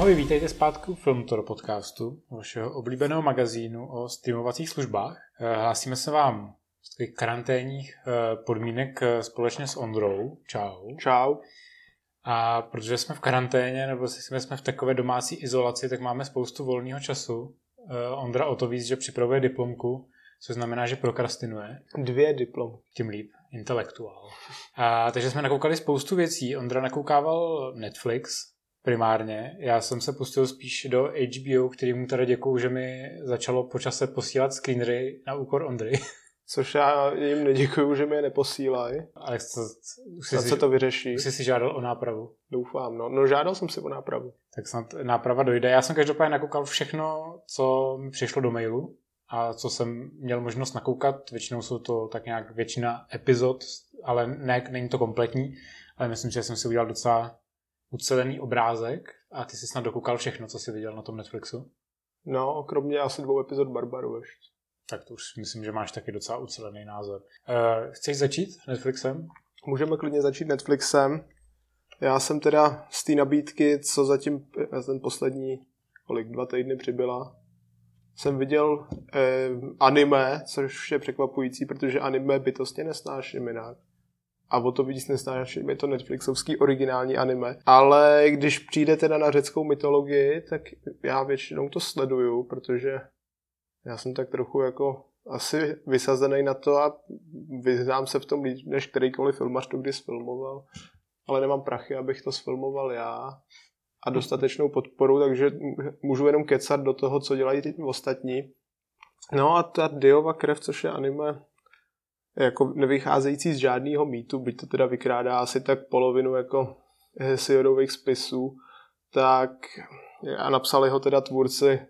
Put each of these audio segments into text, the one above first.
Ahoj, vítejte zpátky u Filmtoro podcastu, vašeho oblíbeného magazínu o streamovacích službách. Eh, hlásíme se vám z takových karanténních eh, podmínek eh, společně s Ondrou. Čau. Čau. A protože jsme v karanténě, nebo jsme v takové domácí izolaci, tak máme spoustu volného času. Ondra o to víc, že připravuje diplomku, což znamená, že prokrastinuje. Dvě diplom. Tím líp, intelektuál. A, takže jsme nakoukali spoustu věcí. Ondra nakoukával Netflix, primárně. Já jsem se pustil spíš do HBO, který mu teda děkuju, že mi začalo počase posílat screenery na úkor Ondry. Což já jim neděkuju, že mi je neposílají. Ale co, už si, se to vyřeší. Už jsi si žádal o nápravu. Doufám, no. No žádal jsem si o nápravu. Tak snad náprava dojde. Já jsem každopádně nakoukal všechno, co mi přišlo do mailu a co jsem měl možnost nakoukat. Většinou jsou to tak nějak většina epizod, ale ne, není to kompletní. Ale myslím, že jsem si udělal docela ucelený obrázek a ty jsi snad dokoukal všechno, co jsi viděl na tom Netflixu? No, kromě asi dvou epizod Barbaru ještě. Tak to už myslím, že máš taky docela ucelený názor. Uh, chceš začít Netflixem? Můžeme klidně začít Netflixem. Já jsem teda z té nabídky, co zatím ten poslední, kolik, dva týdny přibyla, jsem viděl eh, anime, což je překvapující, protože anime bytostně nesnáším jinak a o to víc nesnáším, je to Netflixovský originální anime. Ale když přijde teda na řeckou mytologii, tak já většinou to sleduju, protože já jsem tak trochu jako asi vysazený na to a vyznám se v tom líp, než kterýkoliv filmař to kdy sfilmoval. Ale nemám prachy, abych to sfilmoval já a dostatečnou podporu, takže můžu jenom kecat do toho, co dělají ty ostatní. No a ta Diova krev, což je anime jako nevycházející z žádného mýtu, byť to teda vykrádá asi tak polovinu jako Hesiodových spisů, tak a napsali ho teda tvůrci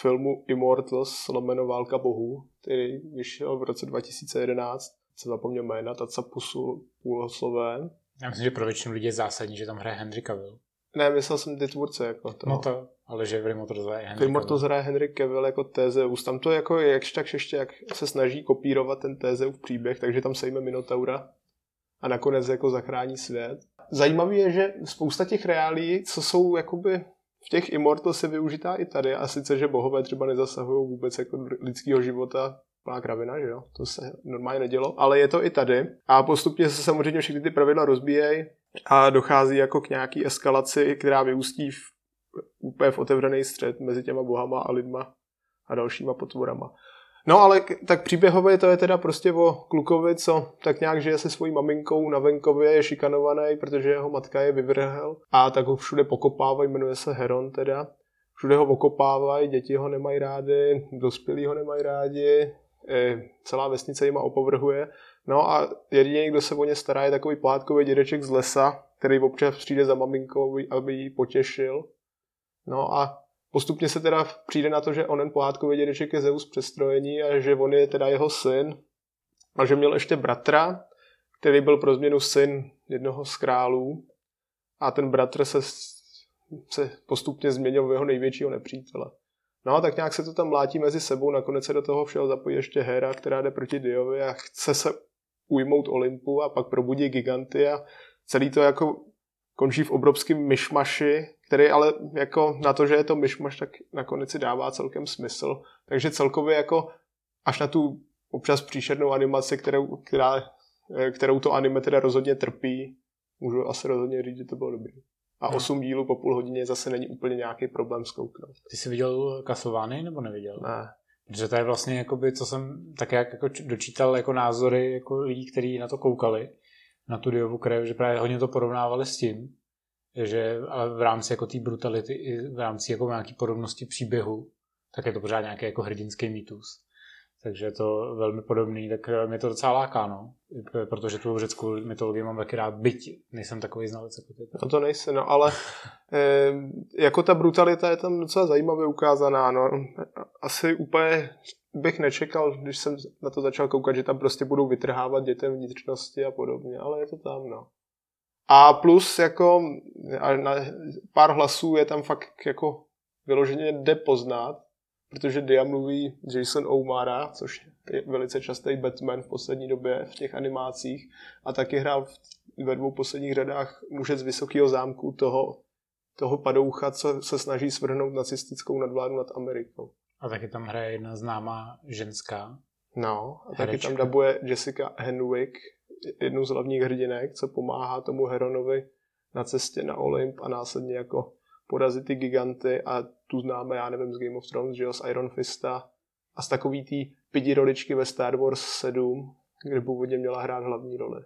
filmu Immortals, lomeno Válka bohů, který vyšel v roce 2011, se zapomněl jména, Tacapusul Půloslové. Já myslím, že pro většinu lidí je zásadní, že tam hraje Henry Cavill. Ne, myslel jsem ty tvůrce. Jako to. No to, ale že v Immortals hraje Henry Cavill. Immortals hraje Henry Cavill jako Tézeus. Tam to jako jakž tak ještě, jak se snaží kopírovat ten Tézeus příběh, takže tam sejme Minotaura a nakonec jako zachrání svět. Zajímavé je, že spousta těch reálí, co jsou jakoby v těch Immortals je využitá i tady, a sice, že bohové třeba nezasahují vůbec jako lidského života, plná kravina, že jo, to se normálně nedělo, ale je to i tady a postupně se samozřejmě všechny ty pravidla rozbíjejí a dochází jako k nějaký eskalaci, která vyústí v, úplně v otevřený střed mezi těma bohama a lidma a dalšíma potvorama. No ale tak příběhově to je teda prostě o klukovi, co tak nějak žije se svojí maminkou na venkově, je šikanovaný, protože jeho matka je vyvrhel a tak ho všude pokopávají, jmenuje se Heron teda. Všude ho okopávají, děti ho nemají rádi, dospělí ho nemají rádi, celá vesnice jima opovrhuje. No a jediný, kdo se o ně stará, je takový pohádkový dědeček z lesa, který občas přijde za maminkou, aby ji potěšil. No a postupně se teda přijde na to, že onen pohádkový dědeček je Zeus přestrojení a že on je teda jeho syn. A že měl ještě bratra, který byl pro změnu syn jednoho z králů. A ten bratr se, se postupně změnil v jeho největšího nepřítele. No tak nějak se to tam mlátí mezi sebou, nakonec se do toho všeho zapojí ještě Hera, která jde proti Diovi a chce se ujmout Olympu a pak probudí giganty a celý to jako končí v obrovském myšmaši, který ale jako na to, že je to myšmaš, tak nakonec si dává celkem smysl. Takže celkově jako až na tu občas příšernou animaci, kterou, která, kterou to anime teda rozhodně trpí, můžu asi rozhodně říct, že to bylo dobrý. A hmm. 8 dílů po půl hodině zase není úplně nějaký problém zkouknout. Ty jsi viděl Castlevany nebo neviděl? Ne. Protože to je vlastně, jakoby, co jsem tak jak jako dočítal jako názory jako lidí, kteří na to koukali, na tu diovu krev, že právě hodně to porovnávali s tím, že ale v rámci jako té brutality i v rámci jako nějaký podobnosti příběhu, tak je to pořád nějaký jako hrdinský mýtus takže je to velmi podobný, tak eh, mě to docela láká, no. Protože tu řeckou mytologii mám taky rád, byť nejsem takový znalec jako ty. No to nejsi, no, ale e, jako ta brutalita je tam docela zajímavě ukázaná, no. Asi úplně bych nečekal, když jsem na to začal koukat, že tam prostě budou vytrhávat dětem vnitřnosti a podobně, ale je to tam, no. A plus jako a na pár hlasů je tam fakt jako vyloženě jde poznat, protože Dia mluví Jason O'Mara, což je velice častý Batman v poslední době v těch animacích a taky hrál ve dvou posledních řadách muže z Vysokého zámku toho toho padoucha, co se snaží svrhnout nacistickou nadvládu nad Amerikou. A taky tam hraje jedna známá ženská. No, a taky Herečka. tam dabuje Jessica Henwick, jednu z hlavních hrdinek, co pomáhá tomu Heronovi na cestě na Olymp a následně jako porazit ty giganty a tu známe, já nevím, z Game of Thrones, že jo, z Iron Fista a z takový tý pidi roličky ve Star Wars 7, kde původně měla hrát hlavní roli.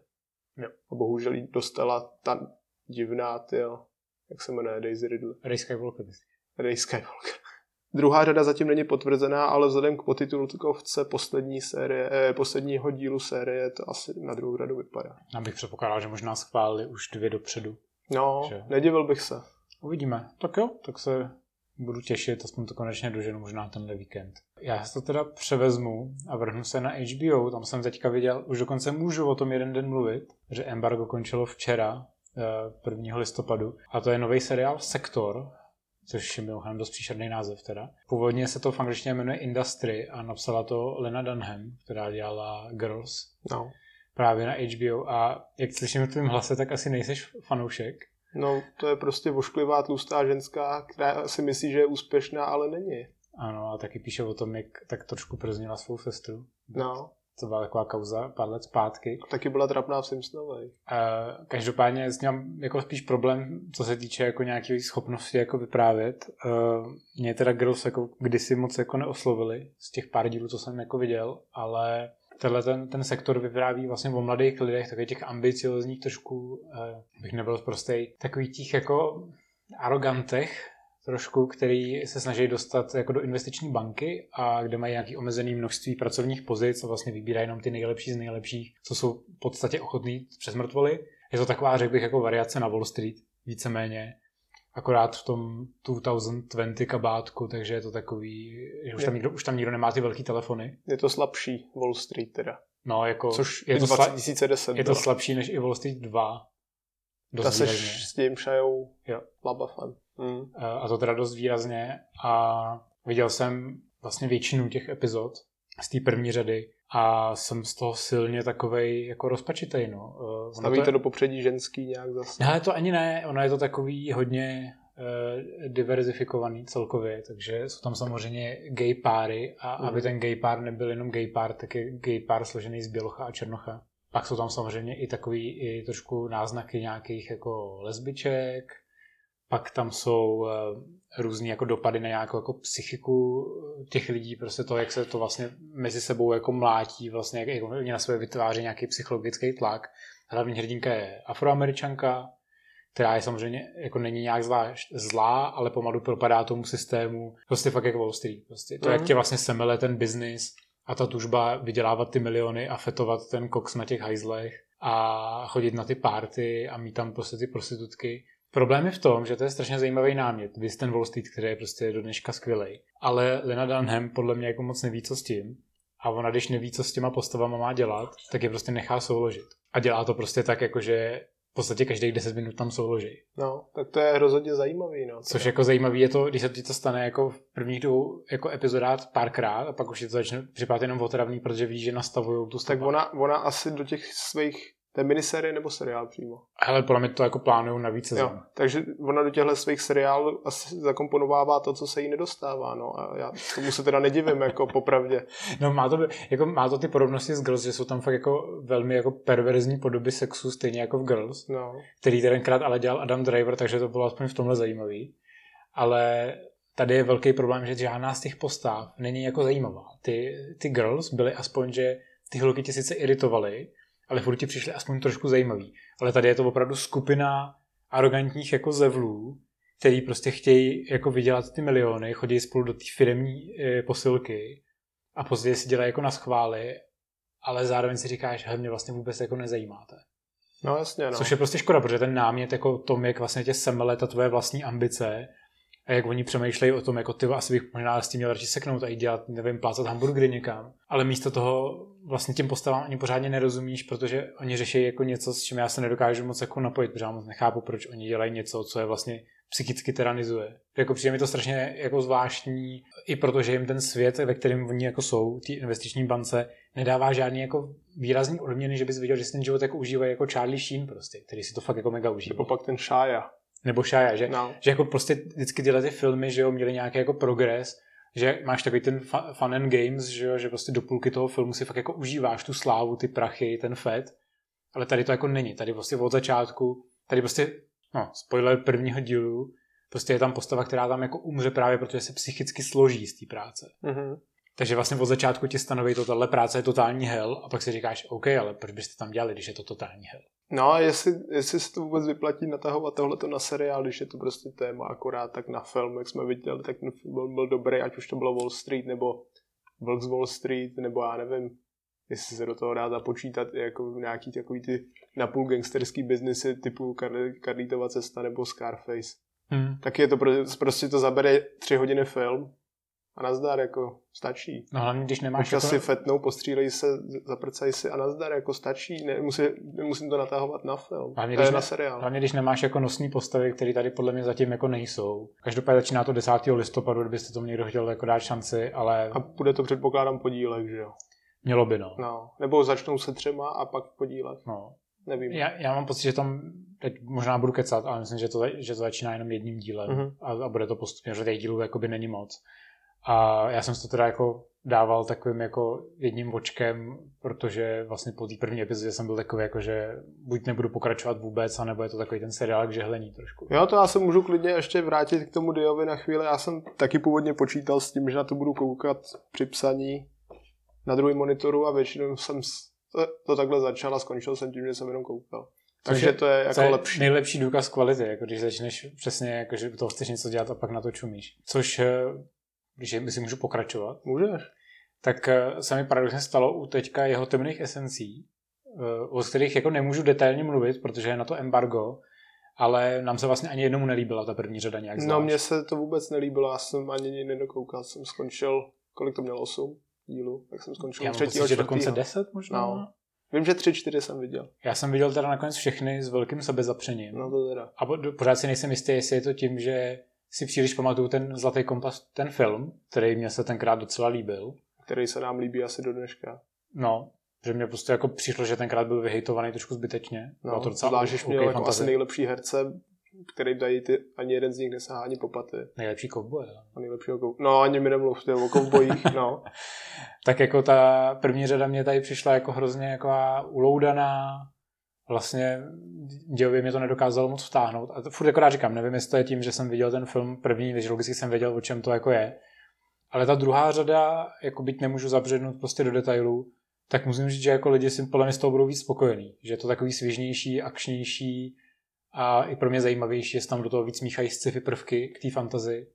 Jo. A bohužel jí dostala ta divná, tyjo, jak se jmenuje, Daisy Ridley. Ray Skywalker. Ray Skywalker. Druhá řada zatím není potvrzená, ale vzhledem k potitulkovce poslední série, eh, posledního dílu série to asi na druhou řadu vypadá. Já bych předpokládal, že možná schválili už dvě dopředu. No, Že? nedivil bych se. Uvidíme. Tak jo, tak se budu těšit, aspoň to konečně doženu možná tenhle víkend. Já si to teda převezmu a vrhnu se na HBO, tam jsem teďka viděl, už dokonce můžu o tom jeden den mluvit, že embargo končilo včera, eh, 1. listopadu, a to je nový seriál Sektor, což je mimochodem dost příšerný název teda. Původně se to v angličtině jmenuje Industry a napsala to Lena Dunham, která dělala Girls No. právě na HBO a jak slyším v tvém hlase, tak asi nejseš fanoušek. no, to je prostě vošklivá tlustá ženská, která si myslí, že je úspěšná, ale není. Ano, a taky píše o tom, jak tak trošku prznila svou sestru. No, To byla taková kauza pár let zpátky. taky byla trapná v Simpsonovej. Uh, každopádně s ním jako spíš problém, co se týče jako nějaké schopnosti jako vyprávět. Uh, mě teda Girls jako kdysi moc jako neoslovili z těch pár dílů, co jsem jako viděl, ale tenhle ten, ten sektor vypráví vlastně o mladých lidech, takových těch ambiciozních trošku, uh, bych nebyl prostý, takových těch jako arrogantech, trošku, který se snaží dostat jako do investiční banky a kde mají nějaký omezený množství pracovních pozic a vlastně vybírají jenom ty nejlepší z nejlepších, co jsou v podstatě ochotní přes mrtvoly. Je to taková, řekl bych, jako variace na Wall Street, víceméně. Akorát v tom 2020 kabátku, takže je to takový, že už tam nikdo, už tam nikdo nemá ty velký telefony. Je to slabší Wall Street teda. No, jako Což je, je to, sla, 2010 je to byla. slabší než i Wall Street 2. Ta Dost se výrazně. s tím šajou Jo. labafan. Mm. Eh, a to teda dost výrazně a viděl jsem vlastně většinu těch epizod z té první řady a jsem z toho silně takovej jako rozpačitej, no. Eh, Stavíte to, do popředí ženský nějak zase. ne, to ani ne, ono je to takový hodně uh, diverzifikovaný celkově, takže jsou tam samozřejmě gay páry a Mhm. aby ten gay pár nebyl jenom gay pár, tak je gay pár složený z bělocha a černocha. Pak jsou tam samozřejmě i takový i trošku náznaky nějakých jako lesbiček, pak tam jsou eh, různý jako dopady na nějakou jako psychiku eh, těch lidí, prostě to, jak se to vlastně mezi sebou jako mlátí, vlastně jak, oni na sebe vytváří nějaký psychologický tlak. Hlavní hrdinka je afroameričanka, která je samozřejmě jako není nějak zvlášť zlá, ale pomalu propadá tomu systému, prostě fakt jak Wall Street. Prostě. To, jak Mhm. tě vlastně semele ten biznis a ta tužba vydělávat ty miliony a fetovat ten koks na těch hajzlech a chodit na ty párty a mít tam prostě ty prostitutky. Problém je v tom, že to je strašně zajímavý námět. Vy ten Wall Street, který je prostě do dneška skvělý. Ale Lena Dunham podle mě jako moc neví, co s tím. A ona, když neví, co s těma postavama má dělat, tak je prostě nechá souložit. A dělá to prostě tak, jako že v podstatě každých 10 minut tam souloží. No, tak to je rozhodně zajímavý, no. Což jako zajímavý je to, když se ti to stane jako v prvních dvou jako epizodách párkrát a pak už je to začne připadat jenom otravný, protože víš, že nastavují tu tak stopu. ona, ona asi do těch svých, to je miniserie nebo seriál přímo? Ale podle mě to jako plánují na více Jo, takže ona do těchto svých seriálů asi zakomponovává to, co se jí nedostává, no. A já tomu se teda nedivím, jako popravdě. No má to, jako má to ty podobnosti s Girls, že jsou tam fakt jako velmi jako perverzní podoby sexu, stejně jako v Girls, No. který tenkrát ale dělal Adam Driver, takže to bylo aspoň v tomhle zajímavý. Ale tady je velký problém, že žádná z těch postav není jako zajímavá. Ty, ty Girls byly aspoň, že ty holky tě sice iritovaly, ale furt ti přišly aspoň trošku zajímavý. Ale tady je to opravdu skupina arrogantních jako zevlů, který prostě chtějí jako vydělat ty miliony, chodí spolu do té firmní e, posilky a později si dělají jako na schvály, ale zároveň si říkáš, že mě vlastně vůbec jako nezajímáte. No jasně, no. Což je prostě škoda, protože ten námět jako tom, jak vlastně tě semele ta tvoje vlastní ambice a jak oni přemýšlejí o tom, jako ty asi bych možná s tím měl radši seknout a jít dělat, nevím, plácat hamburgery někam. Ale místo toho vlastně těm postavám ani pořádně nerozumíš, protože oni řeší jako něco, s čím já se nedokážu moc jako napojit, protože já moc nechápu, proč oni dělají něco, co je vlastně psychicky tyranizuje. Jako přijde mi to strašně jako zvláštní, i protože jim ten svět, ve kterém oni jako jsou, ty investiční bance, nedává žádný jako výrazný odměny, že bys viděl, že si ten život jako užívají jako Charlie Sheen prostě, který si to fakt jako mega užívá. Nebo pak ten Shia. Nebo Shia, že, No. že jako prostě vždycky tyhle ty filmy, že jo, měly nějaký jako progres, že máš takový ten fun and games, že jo, že prostě do půlky toho filmu si fakt jako užíváš tu slávu, ty prachy, ten fet, ale tady to jako není, tady prostě od začátku, tady prostě, no, spoiler prvního dílu, prostě je tam postava, která tam jako umře právě, protože se psychicky složí z té práce. Mhm. Takže vlastně od začátku ti stanoví to, tahle práce je totální hell a pak si říkáš, OK, ale proč byste tam dělali, když je to totální hell? No a jestli, jestli se to vůbec vyplatí natahovat tohleto na seriál, když je to prostě téma akorát tak na film, jak jsme viděli, tak ten film byl, byl dobrý, ať už to bylo Wall Street nebo Vlk z Wall Street, nebo já nevím, jestli se do toho dá započítat jako nějaký takový ty napůl gangsterský biznesy typu Carlitova cesta nebo Scarface. Hmm. Tak je to pro- prostě to zabere tři hodiny film a nazdar, jako stačí. No hlavně, když nemáš Občas jako, si fetnou, postřílejí se, zaprcají si a nazdar, jako stačí. Nemusí, nemusím to natahovat na film. Hlavně, když je na ne- seriál. hlavně když nemáš jako nosní postavy, které tady podle mě zatím jako nejsou. Každopádně začíná to 10. listopadu, kdybyste to někdo chtěl jako dát šanci, ale A bude to předpokládám podílek, že jo? mělo by no. No. Nebo začnou se třema a pak podílek. no. Nevím. Já, já mám pocit, že tam, teď možná budu kecat, ale myslím, že to, že to začíná jenom jedním dílem Mhm. a, a bude to postupně, že těch dílů jakoby není moc. A já jsem si to teda jako dával takovým jako jedním očkem, protože vlastně po té první epizodě jsem byl takový jako, že buď nebudu pokračovat vůbec, anebo je to takový ten seriál k žehlení trošku. Jo, to já se můžu klidně ještě vrátit k tomu Diovi na chvíli. Já jsem taky původně počítal s tím, že na to budu koukat při psaní na druhém monitoru a většinou jsem to takhle začal a skončil jsem tím, že jsem jenom koukal. Takže to je jako to je lepší. nejlepší důkaz kvality, jako když začneš přesně, jako, že toho chceš něco dělat a pak na to čumíš. Což, eh, když si můžu pokračovat, Můžeš. tak eh, se mi paradoxně stalo u teďka jeho temných esencí, eh, o kterých jako nemůžu detailně mluvit, protože je na to embargo, ale nám se vlastně ani jednomu nelíbila ta první řada nějak No zvlášť. mně se to vůbec nelíbilo, já jsem ani nedokoukal, jsem skončil, kolik to mělo, 8 dílů, tak jsem skončil Já třetího, pocit, že dokonce čtvrtýho. 10 možná. No. Vím, že tři, čtyři jsem viděl. Já jsem viděl teda nakonec všechny s velkým sebezapřením. No to teda. A po- pořád si nejsem jistý, jestli je to tím, že si příliš pamatuju ten Zlatý kompas, ten film, který mě se tenkrát docela líbil. Který se nám líbí asi do dneška. No, že mě prostě jako přišlo, že tenkrát byl vyhejtovaný trošku zbytečně. Bylo No, to docela zvlášť, že měl jako fantasy. asi nejlepší herce, který dají ty, ani jeden z nich nesahá ani po paty. Nejlepší kovboje. A nejlepšího kou... No, ani mi nemluvte o koubojích, no. Tak jako ta první řada mě tady přišla jako hrozně jako uloudaná. Vlastně dějově mě to nedokázalo moc vtáhnout. A to furt akorát říkám, nevím, jestli to je tím, že jsem viděl ten film první, takže logicky jsem věděl, o čem to jako je. Ale ta druhá řada, jako byť nemůžu zabřednout prostě do detailů, tak musím říct, že jako lidi si podle mě z toho budou víc spokojení. Že je to takový svižnější, akčnější a i pro mě zajímavější, jestli tam do toho víc míchají sci-fi prvky k té fantazii.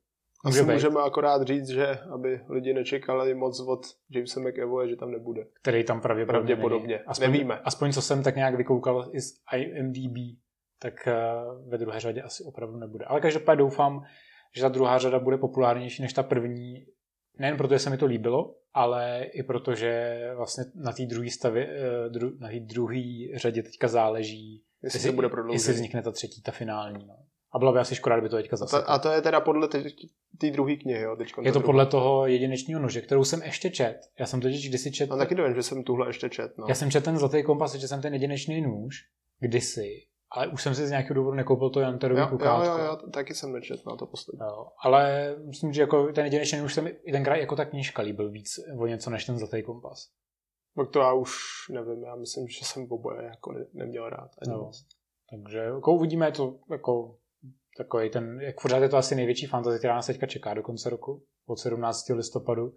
Asi být. můžeme akorát říct, že aby lidi nečekali moc od Jamesa McAvoye, že tam nebude. který tam pravděpodobně, Pravděpodobně. není. Aspoň, Nevíme. Aspoň co jsem tak nějak vykoukal i z IMDb, tak eh, ve druhé řadě asi opravdu nebude. Ale každopádně doufám, že ta druhá řada bude populárnější než ta první. Nejen proto, že se mi to líbilo, ale i proto, že vlastně na té druhé stavě, eh, dru, na té druhé řadě teďka záleží, Jestli se bude jestli vznikne ta třetí, ta finální. No. A bylo by asi škoda, kdyby to teďka zase. a to je teda podle té druhé knihy, jo? Teďkon je to ta podle toho jedinečního nože, kterou jsem ještě čet. Já jsem totiž kdysi čet. druhá. A taky nevím, že jsem tuhle ještě čet, no. Já jsem četl ten zlatý kompas, že jsem ten jedinečný nůž kdysi, ale už jsem si z nějakého důvodu nekoupil to Janterový jo, jo, kukátko. jo, jo, taky jsem nečet na to poslední. Jo, ale myslím, že jako ten jedinečný nůž se mi i tenkrát jako ta knížka líbil víc o něco než ten zlatý kompas. Tak to já už nevím, já myslím, že jsem oboje jako ne, neměl rád. Ani moc. Takže jako uvidíme, to jako takový ten, jak pořád je to asi největší fantasy, která nás teďka čeká do konce roku, od 17. listopadu.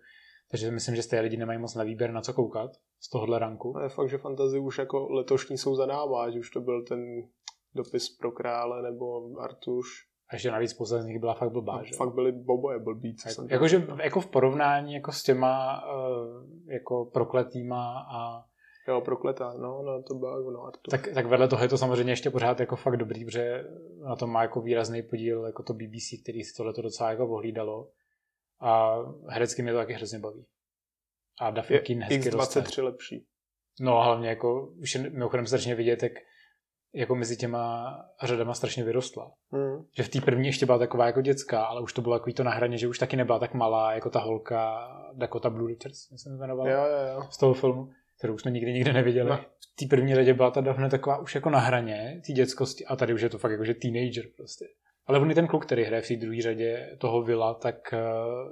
Takže myslím, že z té lidi nemají moc na výběr na co koukat z tohohle ranku. A je fakt, že fantazy už jako letošní jsou za náma, ať už to byl ten dopis pro krále nebo Artuš. A ještě navíc spousta z nich byla fakt blbá, A že? fakt byli boboje blbí, co jsem Jakože jako v porovnání jako s těma uh, jako prokletýma a Jo, prokletá, no, no to bylo ono Artuš. tak, tak vedle toho je to samozřejmě ještě pořád jako fakt dobrý, protože na tom má jako výrazný podíl jako to BBC, který si tohle docela jako ohlídalo a herecky mě to taky hrozně baví. A je Keane hezky roste. X23 lepší. No a hlavně jako už je mimochodem strašně vidět, jak jako mezi těma řadama strašně vyrostla. Hmm. Že v té první ještě byla taková jako dětská, ale už to bylo takový to na hraně, že už taky nebyla tak malá jako ta holka Dakota Blue Richards, myslím, se jmenovala, Jo, jo, jo. z toho filmu, kterou jsme nikdy nikde neviděli. No. V té první řadě byla ta Daphne taková už jako na hraně té dětskosti a tady už je to fakt jako že teenager prostě. Ale on i ten kluk, který hraje v té druhé řadě toho Vila, tak eh,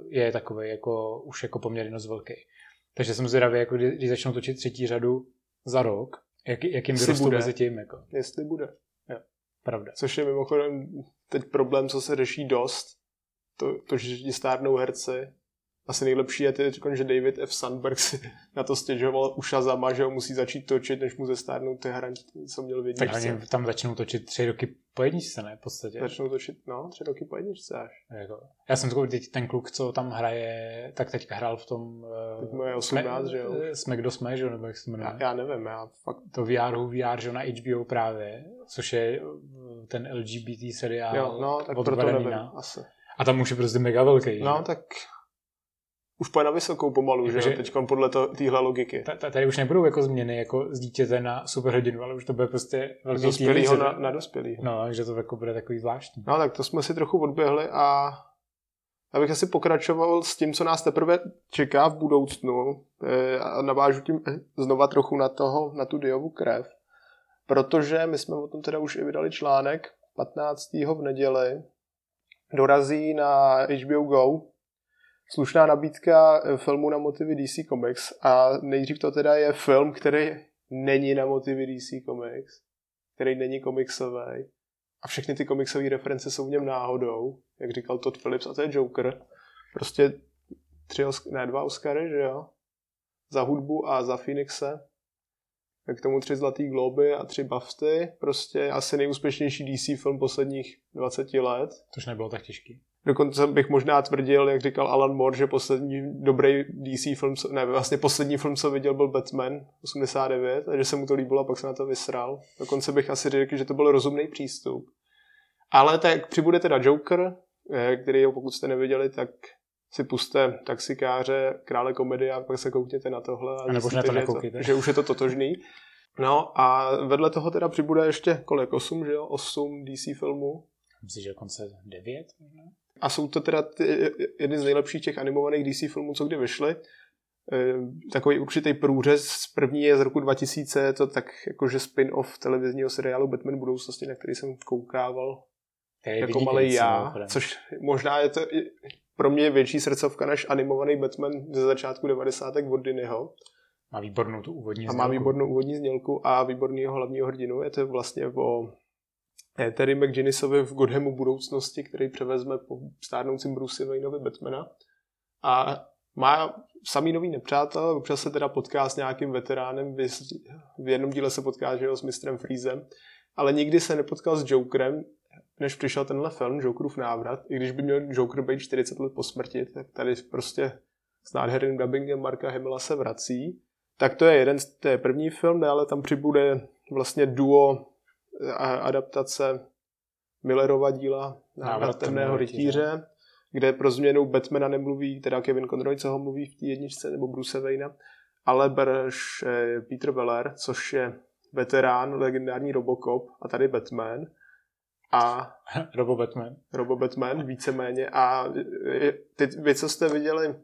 je takový jako, už jako poměrně dost velký. Takže jsem zvědavý, jako kdy, když začnou točit třetí řadu za rok, jak, jak jim vyrostou mezi tím. Jako. Jestli bude. Jo, pravda. Což je mimochodem teď problém, co se řeší dost. To, to že stárnou herci asi nejlepší je teď, že David F. Sandberg si na to stěžoval u Shazama, že ho musí začít točit, než mu zestárnou ty hranti, co měl vědět. Tak oni tam začnou točit tři roky po jedničce, ne? V podstatě. Začnou točit, no, tři roky po jedničce až. Jako, já jsem takový teď ten kluk, co tam hraje, tak teďka hrál v tom... Teď mu je 18, jsme, že jo? Jsme kdo jsme, že jo? Nebo jak se jmenuje? Já, já nevím, já fakt... To VR, VR, že jo, na HBO právě, což je ten LGBT seriál jo, no, tak od proto nevím, asi. A tam už je prostě mega velký. No, že? tak už pojde na vysokou pomalu, jako že, že teď podle téhle logiky. Tady už nebudou jako změny jako z dítěte na superhrdinu, ale už to bude prostě velký dospělýho na, na dospělýho. No, že to jako bude takový zvláštní. No tak to jsme si trochu odběhli a abych asi pokračoval s tím, co nás teprve čeká v budoucnu eh, a navážu tím eh, znova trochu na toho, na tu diovu krev. Protože my jsme o tom teda už i vydali článek 15. v neděli. Dorazí na HBO Go slušná nabídka eh, filmu na motivy DC Comics a nejdřív to teda je film, který není na motivy DC Comics, který není komiksový a všechny ty komiksové reference jsou v něm náhodou, jak říkal Todd Phillips a to je Joker. Prostě tři, ne, dva Oscary, že jo? Za hudbu a za Phoenixe. K tomu tři zlatý globy a tři BAFTY. Prostě asi nejúspěšnější DC film posledních 20 let. Což nebylo tak těžký. Dokonce bych možná tvrdil, jak říkal Alan Moore, že poslední dobrý DC film, ne, vlastně poslední film, co viděl, byl Batman 89, a že se mu to líbilo a pak se na to vysral. Dokonce bych asi řekl, že to byl rozumný přístup. Ale tak přibude teda Joker, eh, který ho pokud jste neviděli, tak si puste taxikáře, krále komedie a pak se koukněte na tohle. A, a nebo na to že, to, že už je to totožný. No a vedle toho teda přibude ještě kolik? 8, že jo? 8 DC filmů. Myslím, že dokonce 9 možná. A jsou to teda ty, jedny z nejlepších těch animovaných DC filmů, co kdy vyšly. E, takový určitý průřez. První je z roku 2000, je to tak jakože spin-off televizního seriálu Batman budoucnosti, na který jsem koukával je jako malý já, což možná je to pro mě větší srdcovka než animovaný Batman ze začátku 90. od Dinyho. Má výbornou tu úvodní znělku. A má výbornou úvodní znělku a výborného hlavního hrdinu. Je to vlastně o Terry McGinnisovi v Godhamu budoucnosti, který převezme po stárnoucím Bruce Wayneovi Batmana. A má samý nový nepřátel, občas se teda potká s nějakým veteránem, v jednom díle se potká že jo, s mistrem Freezem, ale nikdy se nepotkal s Jokerem, než přišel tenhle film, Jokerův návrat, i když by měl Joker být 40 let po smrti, tak tady prostě s nádherným dubbingem Marka Hemela se vrací. Tak to je jeden, to je první film, ale tam přibude vlastně duo adaptace Millerova díla Návrat temného rytíře, kde pro změnu Batmana nemluví, teda Kevin Conroy, co ho mluví v té jedničce, nebo Bruce Wayne, ale bereš eh, Peter Weller, což je veterán, legendární Robocop a tady Batman. A Robo Batman. Robo Batman, víceméně. A eh, ty, vy, co jste viděli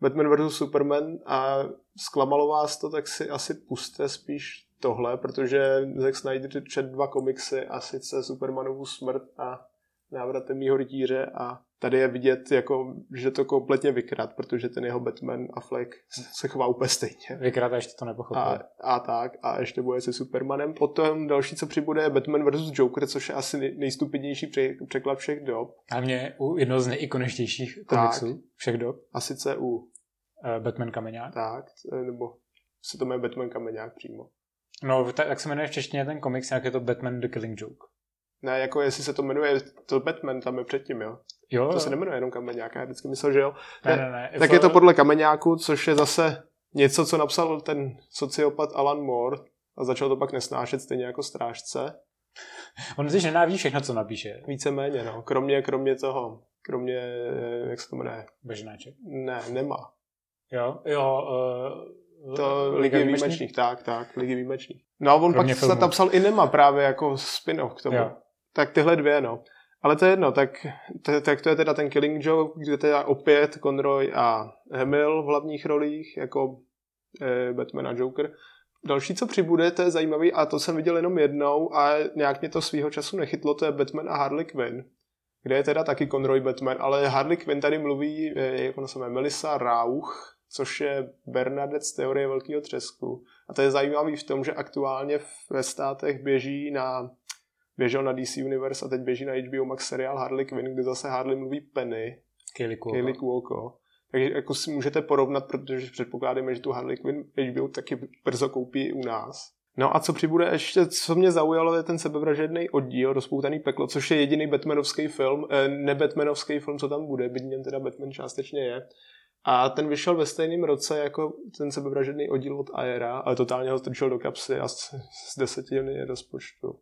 Batman vs. Superman a zklamalo vás to, tak si asi puste spíš tohle, protože Zack Snyder čet dva komiksy a sice Supermanovu smrt a návratem mýho rytíře a tady je vidět, jako, že to kompletně vykrat, protože ten jeho Batman a Fleck se chová úplně stejně. Vykrat a ještě to nepochopil. A, a tak, a ještě boje se Supermanem. Potom další, co přibude, je Batman vs. Joker, což je asi nejstupidnější překlad všech dob. A mě u jedno z nejikoničtějších komiksů všech dob. A sice u uh, Batman Kameňák. Tak, nebo se to jmenuje Batman Kameňák přímo. No, tak, jak se jmenuje v češtině ten komiks, jak je to Batman The Killing Joke. Ne, jako jestli se to jmenuje, to Batman tam je předtím, jo? Jo. To se nemenuje jenom Kameňák, já vždycky myslel, že jo. Ne, ne, ne. Tak je to podle Kameňáku, což je zase něco, co napsal ten sociopat Alan Moore a začal to pak nesnášet stejně jako strážce. On když nenávidí všechno, co napíše. Víceméně, no. Kromě, kromě toho, kromě, jak se to jmenuje? Bežnáček. Ne, nemá. Jo, jo, uh to Ligy výjimečných? výjimečných, tak, tak, Ligy výjimečných. No a on Kromě pak filmu. napsal i Nema právě jako spin-off k tomu. Jo. Tak tyhle dvě, no. Ale to je jedno, tak, to, tak to je teda ten Killing Joke, kde teda opět Conroy a Hamill v hlavních rolích, jako eh, Batman a Joker. Další, co přibude, to je zajímavý, a to jsem viděl jenom jednou a nějak mě to svýho času nechytlo, to je Batman a Harley Quinn. kde je teda taky Conroy Batman, ale Harley Quinn tady mluví, eh, jak ona se jmenuje, Melissa Rauch, což je Bernadette z teorie velkého třesku. A to je zajímavý v tom, že aktuálně ve státech běží na běžel na DC Universe a teď běží na HBO Max seriál Harley Quinn, kde zase Harley mluví Penny. Kaylee Cuoco. Kaylee Cuoco. Takže jako si můžete porovnat, protože předpokládáme, že tu Harley Quinn HBO taky brzo koupí i u nás. No a co přibude ještě, co mě zaujalo, je ten sebevražedný oddíl, rozpoutaný peklo, což je jediný Batmanovský film, eh, ne Batmanovský film, co tam bude, byť něm teda Batman částečně je. A ten vyšel ve stejném roce jako ten sebevražedný oddíl od Aera, ale totálně ho strčil do kapsy a z, z desetiny rozpočtu.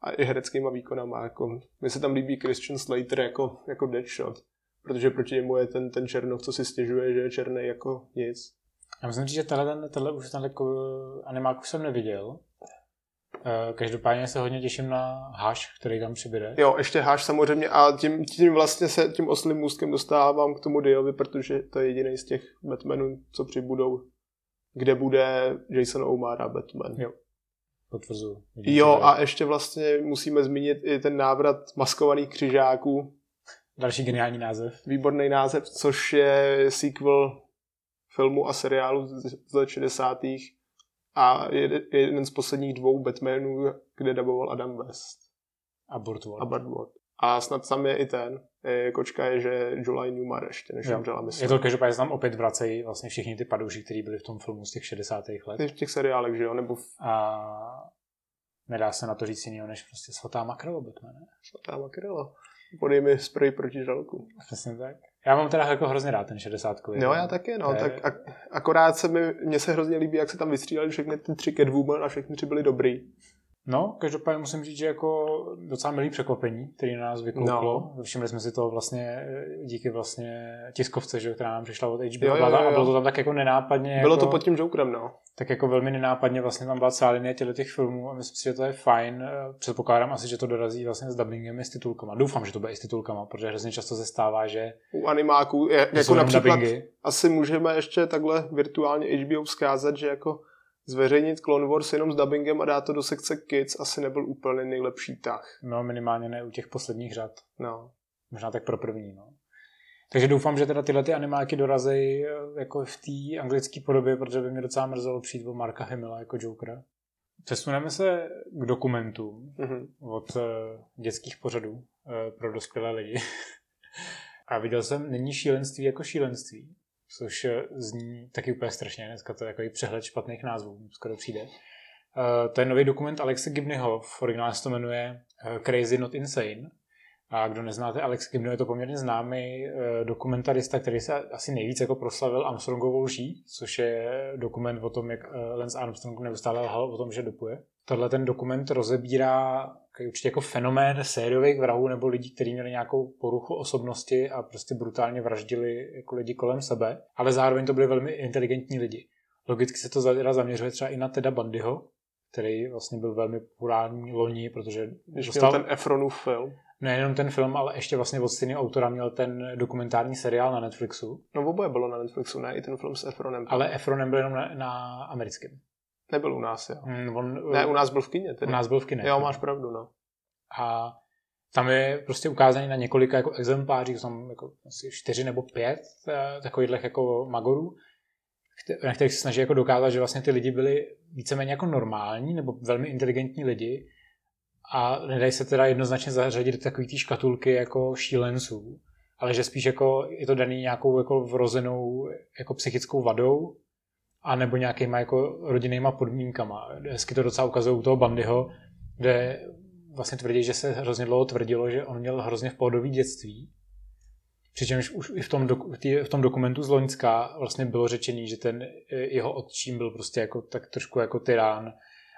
A i hereckýma výkonama. Jako, mně se tam líbí Christian Slater jako, jako Deadshot, protože proti němu je ten, ten Černov, co si stěžuje, že je černý jako nic. Já myslím, že tenhle, tenhle už tenhle animák už jsem neviděl. Eh, každopádně se hodně těším na Haš, který tam přibude. Jo, ještě Haš samozřejmě a tím, tím vlastně se tím oslým můstkem dostávám k tomu Diovi, protože to je jediný z těch Batmanů, co přibudou, kde bude Jason O'Mara Batman. Jo, potvrzuju. Jo, a ještě vlastně musíme zmínit i ten návrat maskovaných křižáků. Další geniální název. Výborný název, což je sequel filmu a seriálu z 60. a jeden z posledních dvou Batmanů, kde daboval Adam West. A Burtwood. A Burtwood. A snad tam je i ten. Je, kočka je, že July Newmar ještě, než umřela myslím. Je to každopádně tam opět vracejí vlastně všichni ty padouši, kteří byli v tom filmu z těch 60. let. Ty v těch seriálech, že jo? Nebo v... A nedá se na to říct jiného, než prostě svatá makrelo Batman. Svatá makrelo. Podej mi spray proti žalku. Přesně tak. Já mám teda jako hrozně rád ten 60 No já taky, no. Tak ak- akorát se mi, mně se hrozně líbí, jak se tam vystříleli všechny ty tři Catwoman a všechny tři byly dobrý. No, každopádně musím říct, že jako docela milý překvapení, který na nás vykouklo. No. Všimli jsme si to vlastně díky vlastně tiskovce, že, která nám přišla od HBO jo, jo, jo, jo. a bylo to tam tak jako nenápadně. Bylo jako, to pod tím Jokerem, no. Tak jako velmi nenápadně vlastně tam byla celá linie těchto těch filmů a myslím si, že to je fajn. Předpokládám asi, že to dorazí vlastně s dubbingem i s titulkama. Doufám, že to bude i s titulkama, protože hrozně často se stává, že u animáků, je, jako například dubbingy. asi můžeme ještě takhle virtuálně HBO vzkázat, že jako zveřejnit Clone Wars jenom s dubbingem a dát to do sekce Kids asi nebyl úplně nejlepší tah. No, minimálně ne u těch posledních řad. No. Možná tak pro první, no. Takže doufám, že teda tyhle ty animáky dorazí eh, jako v té anglické podobě, protože by mě docela mrzelo přijít o Marka Hemila jako Jokera. Přesuneme se k dokumentům mm-hmm. od uh, dětských pořadů uh, pro dospělé lidi. a viděl jsem Není šílenství jako šílenství což zní taky úplně strašně. Dneska to je takový přehled špatných názvů, skoro přijde. Uh, to je nový dokument Alexe Gibneyho, v originále se to jmenuje uh, Crazy Not Insane. A kdo neznáte, Alex Gibney je to poměrně známý dokumentarista, který se asi nejvíc jako proslavil Armstrongovou lží, což je dokument o tom, jak Lance Armstrong neustále lhal o tom, že dopuje. Tohle ten dokument rozebírá určitě jako fenomén sériových vrahů nebo lidí, kteří měli nějakou poruchu osobnosti a prostě brutálně vraždili jako lidi kolem sebe, ale zároveň to byli velmi inteligentní lidi. Logicky se to zaměřuje třeba i na Teda Bandyho, který vlastně byl velmi populární loni, protože Když dostal... ten Efronův film. Nejenom ten film, ale ještě vlastně od stejného autora měl ten dokumentární seriál na Netflixu. No oboje bylo na Netflixu, ne i ten film s Efronem. Ale Efronem byl jenom na, na americkém. Nebyl u nás, jo. Mm, on, ne, u nás byl v kině. Tedy. U nás byl v kině. Jo, máš pravdu, no. A tam je prostě ukázaný na několika jako exemplářích, jsou jako asi čtyři nebo pět eh, takových jako magorů, na kterých se snaží jako dokázat, že vlastně ty lidi byli víceméně jako normální nebo velmi inteligentní lidi a nedají se teda jednoznačně zařadit do takové té škatulky jako šílenců, ale že spíš jako je to daný nějakou jako vrozenou jako psychickou vadou a nebo nějakýma jako rodinnýma podmínkama. Hezky to docela ukazují u toho Bandyho, kde vlastně tvrdí, že se hrozně dlouho tvrdilo, že on měl hrozně v pohodový dětství. Přičemž už i v tom, v tom dokumentu z Loňska vlastně bylo řečený, že ten jeho otčím byl prostě jako, tak trošku jako tyrán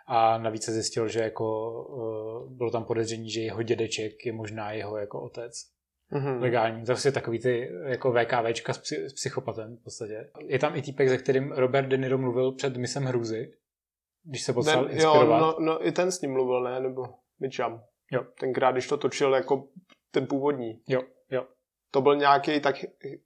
a navíc se zjistil, že jako uh, bylo tam podezření, že jeho dědeček je možná jeho jako otec mm-hmm. legální. To je takový ty jako VKVčka s, psy, s psychopatem v podstatě. Je tam i týpek, se kterým Robert De Niro mluvil před misem Hrůzy, když se potřeboval ne, inspirovat. Jo, no, no, i ten s ním mluvil, ne? Nebo Mitcham. Jo. Tenkrát, když to točil jako ten původní. Jo, jo. To byl nějaký tak,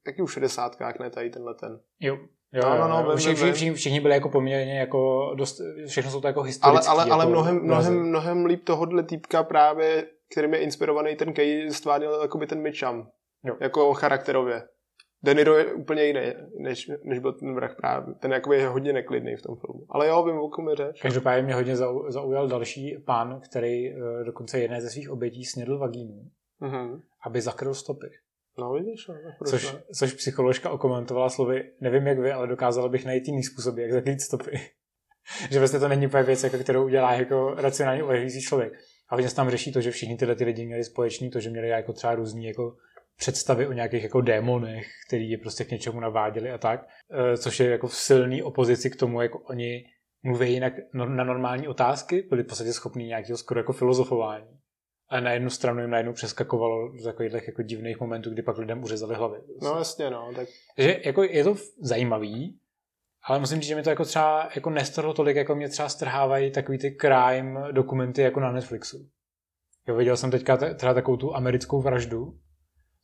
taky už v 60. ne tady tenhle ten. Jo. Jo, No, no, no, všichni, vím, všichni, všichni byli jako poměrně jako dost, všechno jsou to jako historické. Ale, ale, ale jako mnohem, mnohem, mnohem líp tohohle týpka právě, kterým je inspirovaný ten Kej, stvárnil jakoby ten Mitchum. Jo. Jako charakterově. De Niro je úplně jiný, než, než byl ten vrah právě. Ten jakoby je hodně neklidný v tom filmu. Ale jo, vím, o kom je řeč. Každopádně mě hodně zau- zaujal další pán, který uh, dokonce jedné ze svých obětí snědl vagínu, Mhm. aby zakryl stopy. No vidíš, no, proč Což, ne? což psycholožka okomentovala slovy, nevím jak vy, ale dokázala bych najít jiný způsob, jak zakrýt stopy. že vlastně to není úplně věc, jako, kterou udělá jako racionálně uvažující člověk. A hodně se tam řeší to, že všichni tyhle ty lidi měli společný to, že měli jako třeba různý jako představy o nějakých jako démonech, který je prostě k něčemu naváděli a tak, Eh, což je jako v silný opozici k tomu, jako oni mluví jinak no- na normální otázky, byli v podstatě schopní nějakého skoro jako filozofování. A na jednu stranu jim najednou přeskakovalo z takových jako divných momentů, kdy pak lidem uřezali hlavy. No jasně, no, tak že jako je to zajímavý, ale musím říct, že mi to jako třeba jako nestrhlo tolik, jako mě třeba strhávají takový ty crime dokumenty jako na Netflixu. Jo, viděl jsem teďka třeba takovou tu americkou vraždu,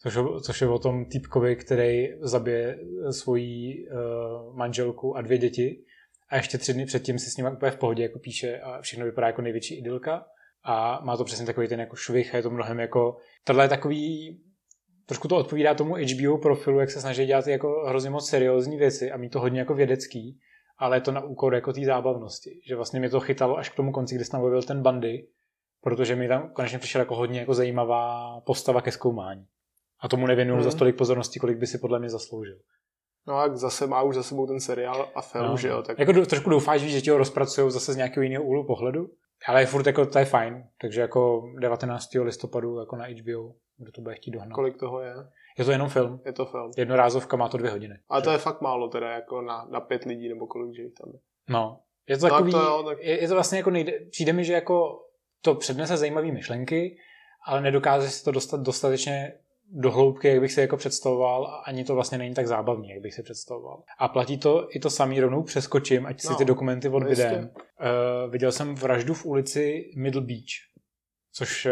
což, je- což je o tom týpkovi, který zabije svoji uh, manželku a dvě děti a ještě tři dny předtím si s nimi úplně v pohodě jako píše a všechno vypadá jako největší idylka a má to přesně takový ten jako švih a je to mnohem jako, tohle je takový trošku to odpovídá tomu HBO profilu, jak se snaží dělat jako hrozně moc seriózní věci a mít to hodně jako vědecký, ale je to na úkor jako té zábavnosti. Že vlastně mě to chytalo až k tomu konci, kdy jsem objevil ten bandy, protože mi tam konečně přišel jako hodně jako zajímavá postava ke zkoumání. A tomu nevěnuju Mhm. hmm. za tolik pozornosti, kolik by si podle mě zasloužil. no a zase má už za sebou ten seriál a film, No. že jo, tak Jako do, trošku doufáš, že ti ho rozpracují zase z nějakého jiného úhlu pohledu, ale je furt jako to je fajn. Takže jako 19. listopadu jako na HBO, kdo to bude chtít dohnat. kolik toho je? Je to jenom film. Je to film. Jednorázovka má to dvě hodiny. Ale to je fakt málo teda, jako na, na pět lidí nebo kolik, že jich tam je. No, je to Tak takový, to jo, tak- je, je to vlastně jako nejde, přijde mi, že jako to přednese zajímavé myšlenky, ale nedokáže se to dostat dostatečně do hloubky, jak bych si jako představoval a ani to vlastně není tak zábavný, jak bych si představoval. A platí to i to samý rovnou přeskočím, ať si No, ty dokumenty odbydem. Uh, viděl jsem vraždu v ulici Middle Beach, což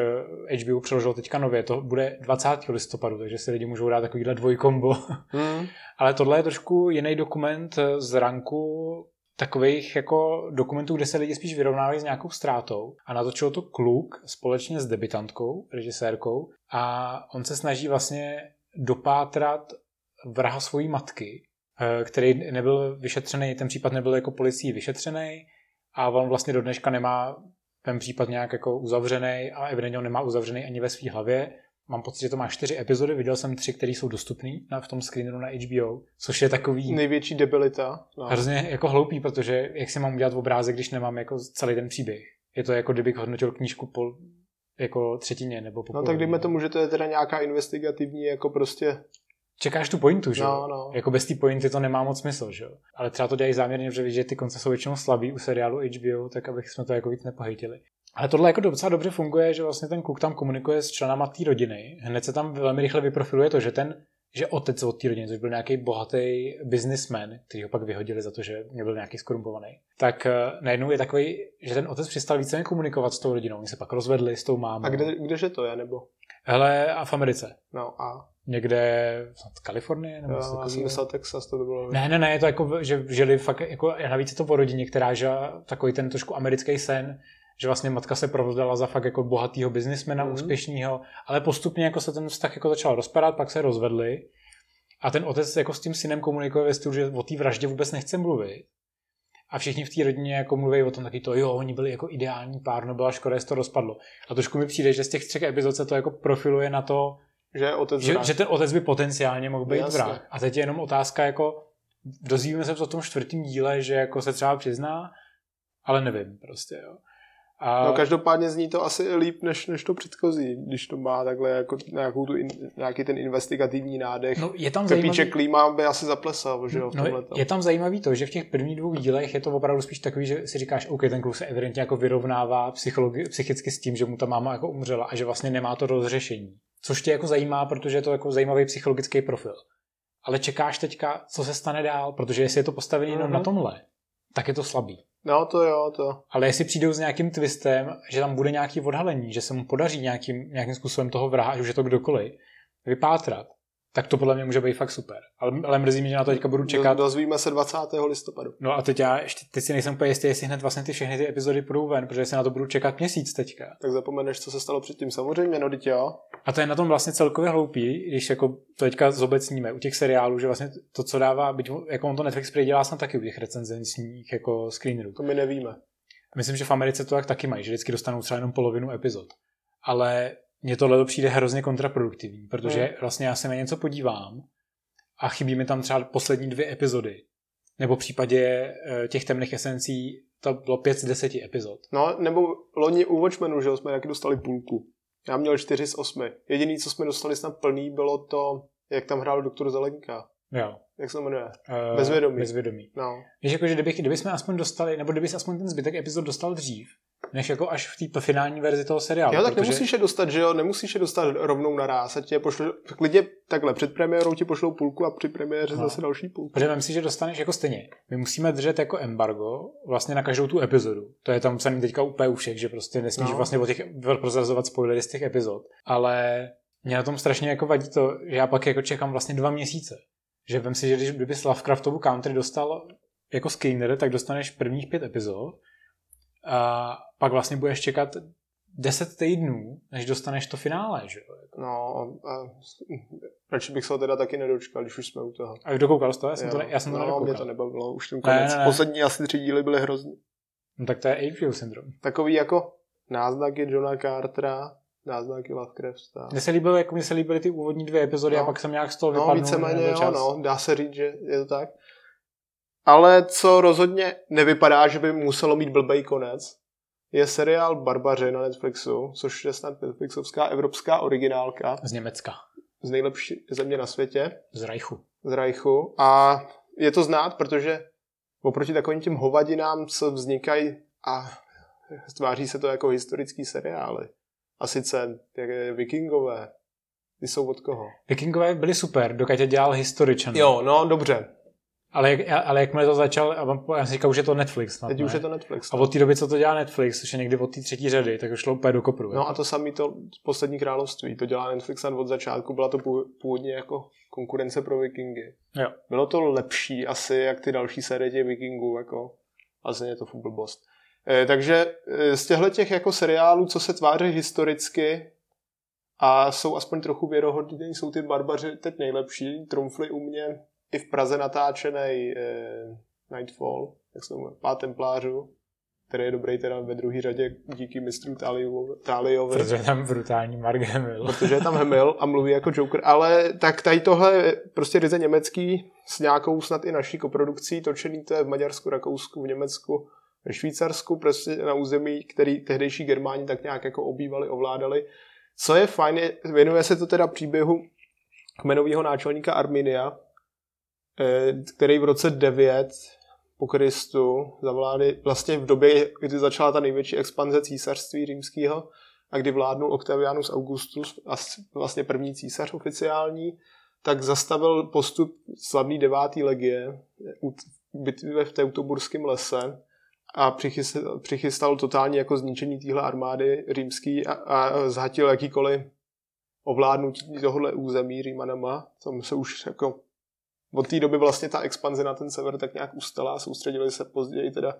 HBO přeložilo teďka nově, to bude 20. listopadu, takže si lidi můžou dát takovýhle dvojkombo. Hmm. Ale tohle je trošku jiný dokument z ranku takových jako dokumentů, kde se lidi spíš vyrovnávají s nějakou ztrátou. A natočil to kluk společně s debitantkou, režisérkou a on se snaží vlastně dopátrat vraha svojí matky, eh, který nebyl vyšetřený, ten případ nebyl jako policií vyšetřený a on vlastně do dneška nemá ten případ nějak jako uzavřený a evidentně ho nemá uzavřený ani ve své hlavě. Mám pocit, že to má čtyři epizody, viděl jsem tři, které jsou dostupné na, v tom screeneru na HBO, což je takový Největší debilita. No. hrozně jako hloupý, protože jak si mám udělat obrázek, když nemám jako celý ten příběh. Je to jako kdybych hodnotil knížku po jako třetině nebo po No tak dejme tomu, že to je teda nějaká investigativní jako prostě, Čekáš tu pointu, že jo? no, no. Jako bez té pointy to nemá moc smysl, že jo? Ale třeba to dělají záměrně, protože vidí, že ty konce jsou většinou slabý u seriálu HBO, tak abych jsme to jako víc nepohejtili. Ale tohle jako docela dobře funguje, že vlastně ten kluk tam komunikuje s členama té rodiny. Hned se tam velmi rychle vyprofiluje to, že ten že otec od té rodiny, což byl nějaký bohatý businessman, který ho pak vyhodili za to, že nebyl nějaký skorumpovaný, tak uh, najednou je takový, že ten otec přestal více komunikovat s tou rodinou. Oni se pak rozvedli s tou mámou. A kde, kdeže to je, nebo? Hele, a v Americe. No a Někde v Kalifornii? Nebo něco já jsem myslel Texas, to by bylo. Ne, ne, ne, je to jako, že žili fakt, jako, navíc je to o rodině, která žila takový ten trošku americký sen, že vlastně matka se provdala za fakt jako bohatýho biznismena, mm. úspěšného, ale postupně jako se ten vztah jako začal rozpadat, pak se rozvedli a ten otec jako s tím synem komunikuje ve stylu, že o té vraždě vůbec nechce mluvit. A všichni v té rodině jako mluví o tom taky to, jo, oni byli jako ideální pár, no byla škoda, že to rozpadlo. A trošku mi přijde, že z těch třech epizod se to jako profiluje na to, Že otec že, že ten otec by potenciálně mohl být Jasně. vrah. A teď je jenom otázka, jako dozvíme se v tom čtvrtém díle, že jako se třeba přizná, ale nevím prostě, jo. A, No každopádně zní to asi líp než, než to předchozí, když to má takhle jako nějakou tu in, nějaký ten investigativní nádech. No, je tam Pepíček zajímavý, Klíma by asi zaplesal, že jo, v no, tomhletom. je tam zajímavý to, že v těch prvních dvou dílech je to opravdu spíš takový, že si říkáš, OK, ten kluk se evidentně jako vyrovnává psychologi- psychicky s tím, že mu ta máma jako umřela a že vlastně nemá to rozřešení. Což tě jako zajímá, protože je to jako zajímavý psychologický profil. Ale čekáš teďka, co se stane dál, protože jestli je to postavené jenom Mhm. na tomhle, tak je to slabý. No to jo, to. Ale jestli přijdou s nějakým twistem, že tam bude nějaký odhalení, že se mu podaří nějakým, nějakým způsobem toho vraha, už je to kdokoliv, vypátrat, tak to podle mě může být fakt super. Ale, ale mrzí mě, že na to teďka budu čekat. Dozvíme se 20. listopadu. No a teď já ještě teď si nejsem úplně jistý, jestli hned vlastně ty všechny ty epizody půjdou ven, protože se na to budu čekat měsíc teďka. Tak zapomeneš, co se stalo předtím. Samozřejmě, no teď jo. A to je na tom vlastně celkově hloupý, když jako to teďka zobecníme u těch seriálů, že vlastně to, co dává, byť jako on to Netflix dělá snad taky u těch recenzentních jako screenerů. To my nevíme. Myslím, že v Americe to tak taky mají, že vždycky dostanou třeba jenom polovinu epizod. Ale mně tohle přijde hrozně kontraproduktivní, protože hmm. vlastně já se na něco podívám a chybí mi tam třeba poslední dvě epizody. Nebo v případě eh, těch temných esencí to bylo pět z deseti epizod. No, nebo loni u Watchmenu, že jsme taky dostali půlku. Já měl čtyři z osmi. Jediný, co jsme dostali snad plný, bylo to, jak tam hrál doktor Zelenka. Jo. Jak se jmenuje? Uh, Bezvědomí. Bezvědomí. No. Víš, jako, že kdyby, kdyby jsme aspoň dostali, nebo kdyby aspoň ten zbytek epizod dostal dřív, než jako až v té finální verzi toho seriálu. Jo, tak protože... nemusíš je dostat, že jo, nemusíš je dostat rovnou naraz, ať tě pošle, klidně takhle, před premiérou ti pošlou půlku a při premiéře no. zase další půlku. Protože si, že dostaneš jako stejně. My musíme držet jako embargo vlastně na každou tu epizodu. To je tam psaný teďka úplně u všech, že prostě nesmíš no. vlastně o těch prozrazovat spoilery z těch epizod. Ale mě na tom strašně jako vadí to, že já pak jako čekám vlastně dva měsíce. Že vem si, že když kdyby Lovecraftovu country dostal jako skinner, tak dostaneš prvních pět epizod a pak vlastně budeš čekat 10 týdnů, než dostaneš to finále, že jo? No, a radši bych se ho teda taky nedočkal, když už jsme u toho. A kdo koukal z toho? Já jsem, to, ne, já jsem no, to nedokoukal. mě to nebavilo, už ten konec. Ne, ne, ne. Poslední asi tři díly byly hrozný. No tak to je HBO syndrom. Takový jako náznaky Johna Cartera, náznaky Lovecrafta. Mně se líbily, jako mně se líbily ty úvodní dvě epizody no. a pak jsem nějak z toho vypadnul. No víceméně jo, no, dá se říct, že je to tak. Ale co rozhodně nevypadá, že by muselo mít blbej konec, je seriál Barbaři na Netflixu, což je snad Netflixovská evropská originálka. Z Německa. Z nejlepší země na světě. Z Reichu. Z Reichu. A je to znát, protože oproti takovým těm hovadinám, co vznikají a stváří se to jako historický seriály. A sice jak je Vikingové. Ty jsou od koho? Vikingové byli super, dokud je dělal Historičan. Jo, no dobře. Ale, jak, ale jakmile to začal, já si říkal, že je to Netflix. Snad, Teď ne? už je to Netflix. A od té doby, co to dělá Netflix, což je někdy od té třetí řady, tak už šlo úplně do kopru. No a to samé to poslední království, to dělá Netflix od začátku, byla to původně jako konkurence pro Vikingy. Jo. Bylo to lepší asi, jak ty další série těch Vikingů, jako vlastně je to furt blbost. E, takže e, z těchto těch jako seriálů, co se tváří historicky a jsou aspoň trochu věrohodní, jsou ty barbaři teď nejlepší, trumfly u mě i v Praze natáčený eh, Nightfall, jak se jmenuje, Pát templářů, který je dobrý teda ve druhé řadě díky mistru Taliovi. Protože je tam brutální Mark Hamill. Protože je tam Hamill a mluví jako Joker. Ale tak tady tohle prostě ryze německý s nějakou snad i naší koprodukcí, točený to je v Maďarsku, Rakousku, v Německu, ve Švýcarsku, prostě na území, který tehdejší Germáni tak nějak jako obývali, ovládali. Co je fajn, je, věnuje se to teda příběhu kmenového náčelníka Arminia, který v roce 9 po Kristu za vlády, vlastně v době, kdy začala ta největší expanze císařství římského a kdy vládnul Octavianus Augustus, a vlastně první císař oficiální, tak zastavil postup slavný devátý legie u bitvě v Teutoburském lese a přichystal, přichystal totálně jako zničení téhle armády římský a, a zhatil jakýkoliv ovládnutí tohohle území Římanama. Tam se už jako od té doby vlastně ta expanze na ten sever tak nějak ustala soustředili se později teda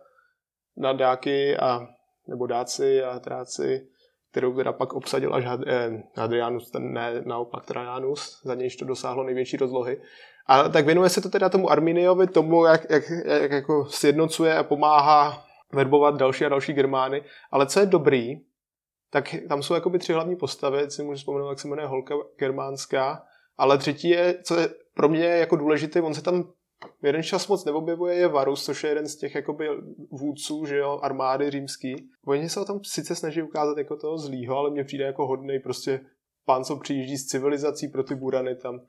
na dáky a nebo dáci a tráci, kterou teda pak obsadil až eh, Hadrianus, ten ne naopak Trajanus, za nějž to dosáhlo největší rozlohy. A tak věnuje se to teda tomu Arminiovi, tomu, jak, jak, jak jako sjednocuje a pomáhá verbovat další a další Germány. Ale co je dobrý, tak tam jsou jakoby tři hlavní postavy, si můžu vzpomenout, jak se jmenuje Holka germánská, ale třetí je, co je pro mě jako důležité, on se tam jeden čas moc neobjevuje, je Varus, což je jeden z těch jakoby vůdců, že jo, armády římský. Oni se ho tam sice snaží ukázat jako toho zlýho, ale mně přijde jako hodnej prostě pán, co přijíždí z civilizací pro ty burany tam.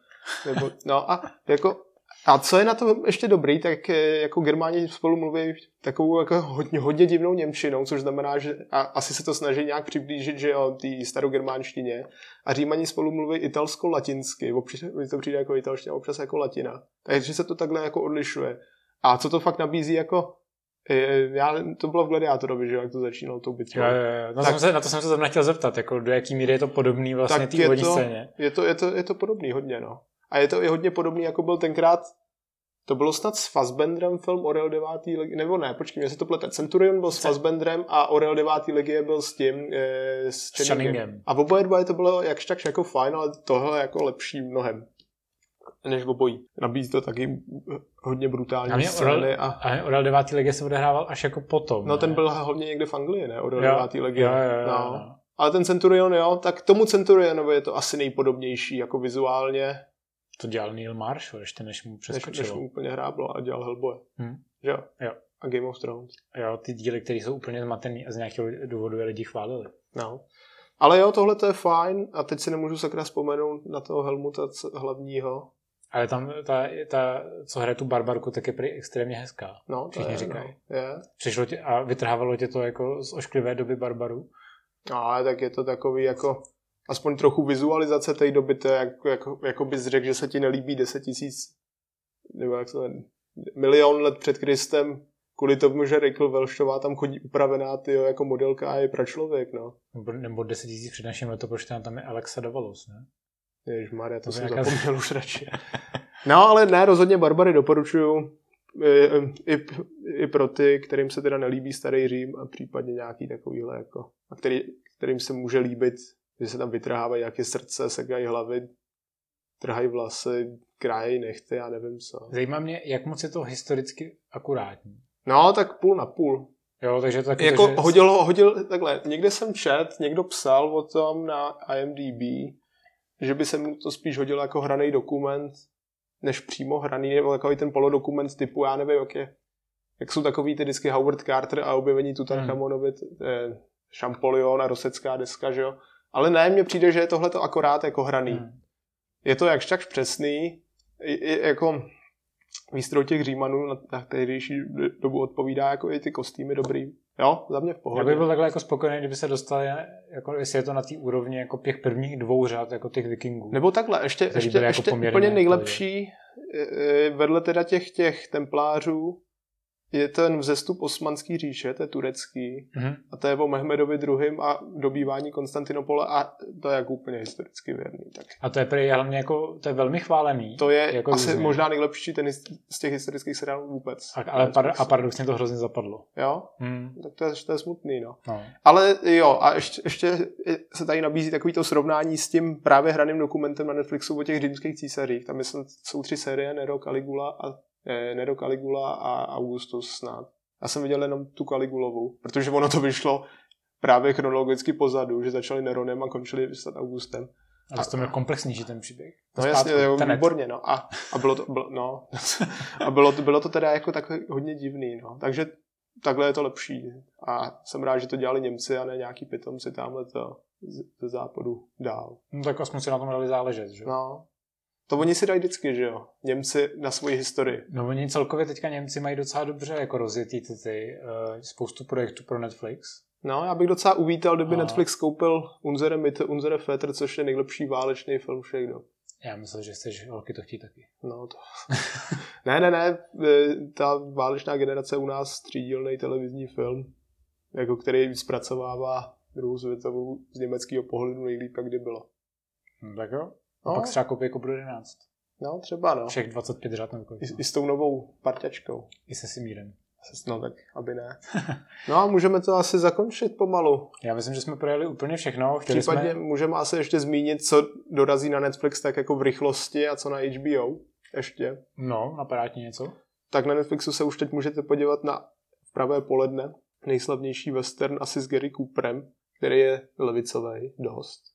Nebo, no a jako a co je na to ještě dobrý, tak jako Germáni spolu mluví takovou jako hodně, hodně divnou Němčinou, což znamená, že a asi se to snaží nějak přiblížit, že jo, té starogermánštině. A Římani spolu mluví italsko-latinsky, občas to přijde jako italština, občas jako latina. Takže se to takhle jako odlišuje. A co to fakt nabízí jako já, to bylo v Gladiátorovi, že jak to začínalo tou bitvou. Jo, jo, jo. No tak, jsem se, na to jsem se tam nechtěl zeptat, jako do jaký míry je to podobný vlastně té úvodní scéně. Je to, je, to, je to podobný hodně, no. A je to i hodně podobný, jako byl tenkrát to bylo snad s Fassbendrem film Orel 9. legie, nebo ne, počkej, mě se to plete. Centurion byl s Fassbendrem a Orel 9. legie byl s tím, e, s Channingem. A v oboje dva to bylo jakž tak jako fajn, ale tohle jako lepší mnohem než obojí. Nabízí to taky hodně brutální a scény. A... a Orel 9. legie se odehrával až jako potom. No ne? ten byl hlavně někde v Anglii, ne? Orel 9. legie. Jo, jo, jo, no. jo. Ale ten Centurion, jo, tak tomu Centurionovi je to asi nejpodobnější, jako vizuálně. To dělal Neil Marshall, ještě než mu přeskočilo. Než, než mu úplně hráblo a dělal Hellboy. Hmm. Jo? Jo. A Game of Thrones. Jo, ty díly, které jsou úplně zmatený a z nějakého důvodu je lidi chválili. No. Ale jo, tohle to je fajn a teď si nemůžu sakra vzpomenout na toho Helmuta hlavního. Ale tam ta, ta, co hraje tu barbarku, tak je prý extrémně hezká. No, Všichni je, říkají. No, je. Přišlo tě, a vytrhávalo tě to jako z ošklivé doby barbaru? No, ale tak je to takový jako aspoň trochu vizualizace té doby, to je jako, jako, jako bys řekl, že se ti nelíbí 10 tisíc nebo jak se milion let před Kristem, kvůli tomu, že Rachel Velšová tam chodí upravená tyjo, jako modelka a je pračlověk, no. Nebo, nebo 10 tisíc před naším letopočtem tam je Alexa Davalos, ne? Ježišmarja, to, to jsem nějaká... zapomněl už radši. No, ale ne, rozhodně Barbary doporučuju i, i, i pro ty, kterým se teda nelíbí starý Řím a případně nějaký takovýhle jako, a který, kterým se může líbit že se tam vytrhávají nějaké srdce, sekají hlavy, trhají vlasy, krájejí nechty, já nevím co. Zajímá mě, jak moc je to historicky akurátní. No, tak půl na půl. Jo, takže to taky jako to, že... hodil, hodil, takhle, někde jsem čet, někdo psal o tom na IMDb, že by se mu to spíš hodilo jako hraný dokument, než přímo hraný, nebo takový ten polodokument typu, já nevím, jak je, jak jsou takový ty vždycky Howard Carter a objevení Tutanchamonovi, hmm. Champollion a Rosecká deska, že jo, ale ne, mně přijde, že je tohle to akorát jako hraný. Hmm. Je to jakž tak přesný, je, jako výstroj těch Římanů na, na tehdejší dobu odpovídá jako i ty kostýmy dobrý. Jo, za mě v pohodě. Já bych byl takhle jako spokojený, kdyby se dostali, jako jestli je to na té úrovni jako těch prvních dvou řád, jako těch vikingů. Nebo takhle, ještě, ještě, jako ještě úplně nejlepší, vedle teda těch, těch templářů, je ten vzestup osmanský říše, to je turecký, mm-hmm. a to je o Mehmedovi druhým a dobývání Konstantinopole a to je jako úplně historicky věrný. Tak. A to je prý hlavně jako, to je velmi chválený. To je jako asi různě. možná nejlepší ten z těch historických seriálů vůbec. A, ale par, a paradoxně to hrozně zapadlo. Jo? Hmm. Tak to je, to je smutný, no. no. Ale jo, a ještě, ještě se tady nabízí takový to srovnání s tím právě hraným dokumentem na Netflixu o těch římských císařích. Tam jsou tři série, Nero, Caligula a Nero Caligula a Augustus snad. Já jsem viděl jenom tu Caligulovou, protože ono to vyšlo právě chronologicky pozadu, že začali Neronem a končili snad Augustem. Ale to měl komplexnější ten příběh. No jasně, jo, výborně, no. A, a bylo to, bylo, no, a bylo to, bylo to teda jako tak hodně divný, no. Takže takhle je to lepší. A jsem rád, že to dělali Němci a ne nějaký pitomci tamhle to ze západu dál. No tak aspoň si na tom dali záležet, že? No, to oni si dají vždycky, že jo? Němci na svoji historii. No oni celkově teďka Němci mají docela dobře jako rozjetý ty, ty uh, spoustu projektů pro Netflix. No, já bych docela uvítal, kdyby a... Netflix koupil Unzere Mitte, Unzere Väter, což je nejlepší válečný film všech dob. Já myslím, že chceš holky to chtít taky. No to... ne, ne, ne, e, ta válečná generace u nás třídílný televizní film, jako který zpracovává druhou světovou z německého pohledu nejlíp, jak kdy bylo. No, tak jo. No. A pak třeba koupí Cobra 11. No, třeba no. Všech 25 řád nebo I, I, s tou novou parťačkou. I se Simírem. No tak, aby ne. No a můžeme to asi zakončit pomalu. Já myslím, že jsme projeli úplně všechno. Chtěli Případně jsme... můžeme asi ještě zmínit, co dorazí na Netflix tak jako v rychlosti a co na HBO. Ještě. No, napadá ti něco? Tak na Netflixu se už teď můžete podívat na pravé poledne. Nejslavnější western asi s Gary Cooperem, který je levicový dost.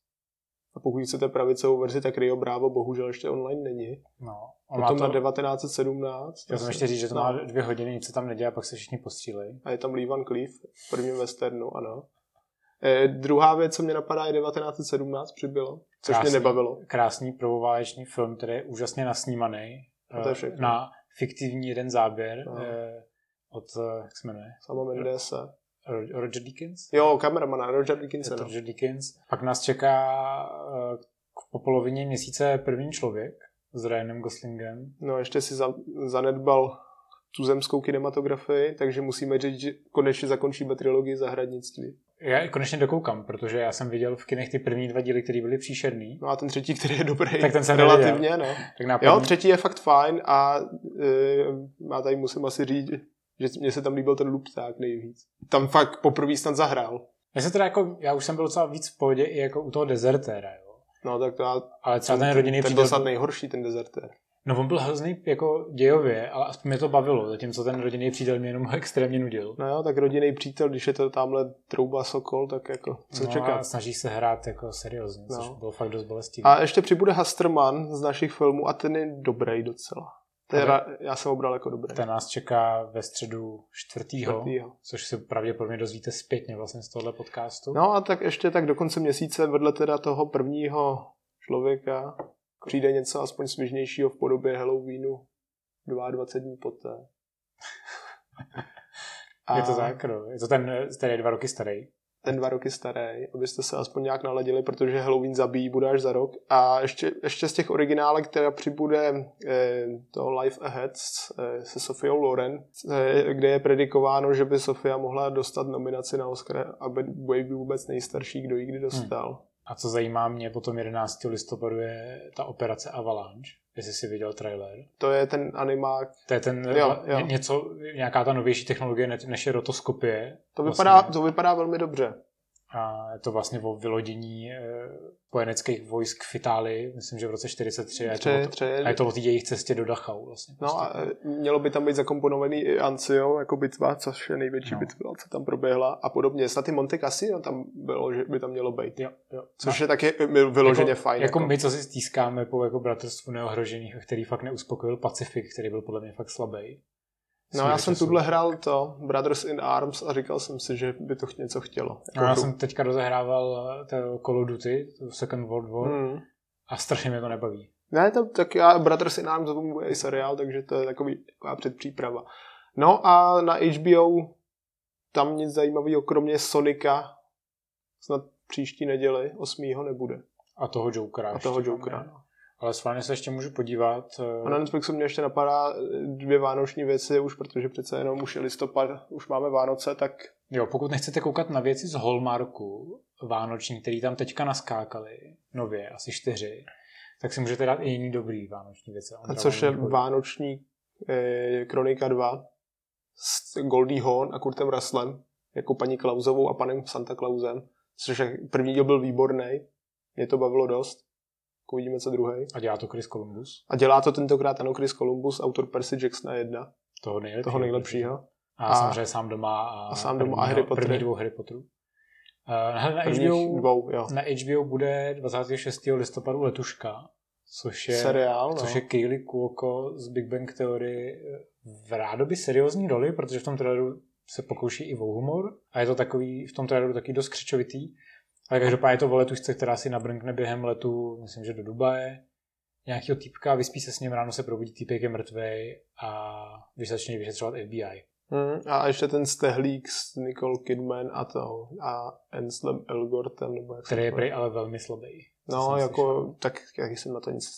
A pokud chcete pravicovou verzi, tak Rio Bravo bohužel ještě online není. No. Potom to... na 1917. Já jsem ještě říct, že to no. má dvě hodiny, nic se tam neděje a pak se všichni postřílejí. A je tam Lee Van Cleef v prvním westernu, ano. Eh, druhá věc, co mě napadá, je 1917 přibylo, což krásný, mě nebavilo. Krásný prvováleční film, který je úžasně nasnímaný. A to je všechno. Na fiktivní jeden záběr no. eh, od, eh, jak se jmenuje? Sama Mendese. Roger Dickens? Jo, kameramana, Roger to Roger Dickens. Pak nás čeká uh, po polovině měsíce první člověk s Ryanem Goslingem. No ještě si za, zanedbal tu zemskou kinematografii, takže musíme říct, že konečně zakončíme trilogii zahradnictví. Já konečně dokoukám, protože já jsem viděl v kinech ty první dva díly, které byly příšerný. No a ten třetí, který je dobrý. Tak ten jsem relativně, no. Tak na Jo, třetí je fakt fajn a uh, já tady musím asi říct, že mně se tam líbil ten lupták nejvíc. Tam fakt poprvé snad zahrál. Já se teda jako, já už jsem byl docela víc v pohodě i jako u toho dezertéra, jo. No tak to já, Ale třeba ten rodinný ten příběh... byl snad nejhorší, ten dezertér. No on byl hrozný jako dějově, ale aspoň mě to bavilo, zatímco ten rodinný přítel mě jenom extrémně nudil. No jo, tak rodinný přítel, když je to tamhle trouba Sokol, tak jako co no čekat. A snaží se hrát jako seriózně, no. což bylo fakt dost bolestivé. A ještě přibude Hasterman z našich filmů a ten je dobrý docela. Teda, já jsem ho bral jako dobrý. Ten nás čeká ve středu čtvrtýho, Čtvrtýho. což si pravděpodobně dozvíte zpětně vlastně z tohle podcastu. No a tak ještě tak do konce měsíce vedle teda toho prvního člověka přijde něco aspoň svěžnějšího v podobě Halloweenu 22 dní poté. A je to zákro. Je to ten, který je dva roky starý. Ten dva roky starý, abyste se aspoň nějak naladili, protože Halloween zabíjí bude až za rok. A ještě, ještě z těch originálek, která přibude eh, to Life Ahead eh, se Sofiou Loren, eh, kde je predikováno, že by Sofia mohla dostat nominaci na Oscar, aby bude vůbec nejstarší, kdo ji kdy dostal. Hmm. A co zajímá mě, potom 11. listopadu je ta operace Avalanche, jestli jsi viděl trailer. To je ten animák. To je ten jo, jo. něco, nějaká ta novější technologie, než je rotoskopie. To vypadá, vlastně. to vypadá velmi dobře. A je to vlastně o vylodění e, spojeneckých vojsk v Itálii, myslím, že v roce 43. A je, to, tři, a je to o té jejich cestě do Dachau. Vlastně, no a mělo by tam být zakomponovaný i Ancio jako bitva, což je největší no. bitva, co tam proběhla a podobně. Snad i Monte Cassino tam bylo, že by tam mělo být. Jo, jo. Což no. je taky vyloženě jako, fajn. Jako, jako, my, co si stýskáme po jako bratrstvu neohrožených, který fakt neuspokojil Pacifik, který byl podle mě fakt slabý. No já jsem tuhle hrál to, Brothers in Arms a říkal jsem si, že by to něco chtělo. No, já jsem teďka rozehrával to Call of Duty, to Second World War hmm. a strašně mě to nebaví. Ne, to, tak já Brothers in Arms to bude i seriál, takže to je takový, taková předpříprava. No a na HBO tam nic zajímavého, kromě Sonika, snad příští neděli, 8. nebude. A toho Jokera. A toho Jokera. Ne? Ale schválně se ještě můžu podívat. A na Netflixu mě ještě napadá dvě vánoční věci už, protože přece jenom už je listopad, už máme Vánoce, tak... Jo, pokud nechcete koukat na věci z Hallmarku vánoční, který tam teďka naskákali, nově, asi čtyři, tak si můžete dát i jiný dobrý vánoční věci. A což je vánoční eh, Kronika 2 s Goldie Hawn a Kurtem Russellem, jako paní Klausovou a panem Santa Clausem, což je, první díl byl výborný, mě to bavilo dost uvidíme, co druhý. A dělá to Chris Columbus. A dělá to tentokrát ano Chris Columbus, autor Percy Jacksona 1. Toho nejlepšího. Toho nejlepšího. A, a samozřejmě sám doma a, a sám doma a Harry Potter. První dvou Harry Potterů. Uh, na, HBO, dvou, jo. na HBO bude 26. listopadu Letuška, což je, Seriál, no. což je Kaylee Cuoco z Big Bang Theory v rádoby seriózní roli, protože v tom traileru se pokouší i o humor a je to takový, v tom traileru taky dost křičovitý. Ale každopádně je to o letušce, která si nabrnkne během letu, myslím, že do Dubaje, nějakého týpka, vyspí se s ním, ráno se probudí, týpek je mrtvej a když začne vyšetřovat FBI. Hmm, a ještě ten stehlík s Nicole Kidman a to a Anselm Elgortem, nebo jak Který je prej ale velmi slabý. No, jako, slyšel. tak jak jsem na to nic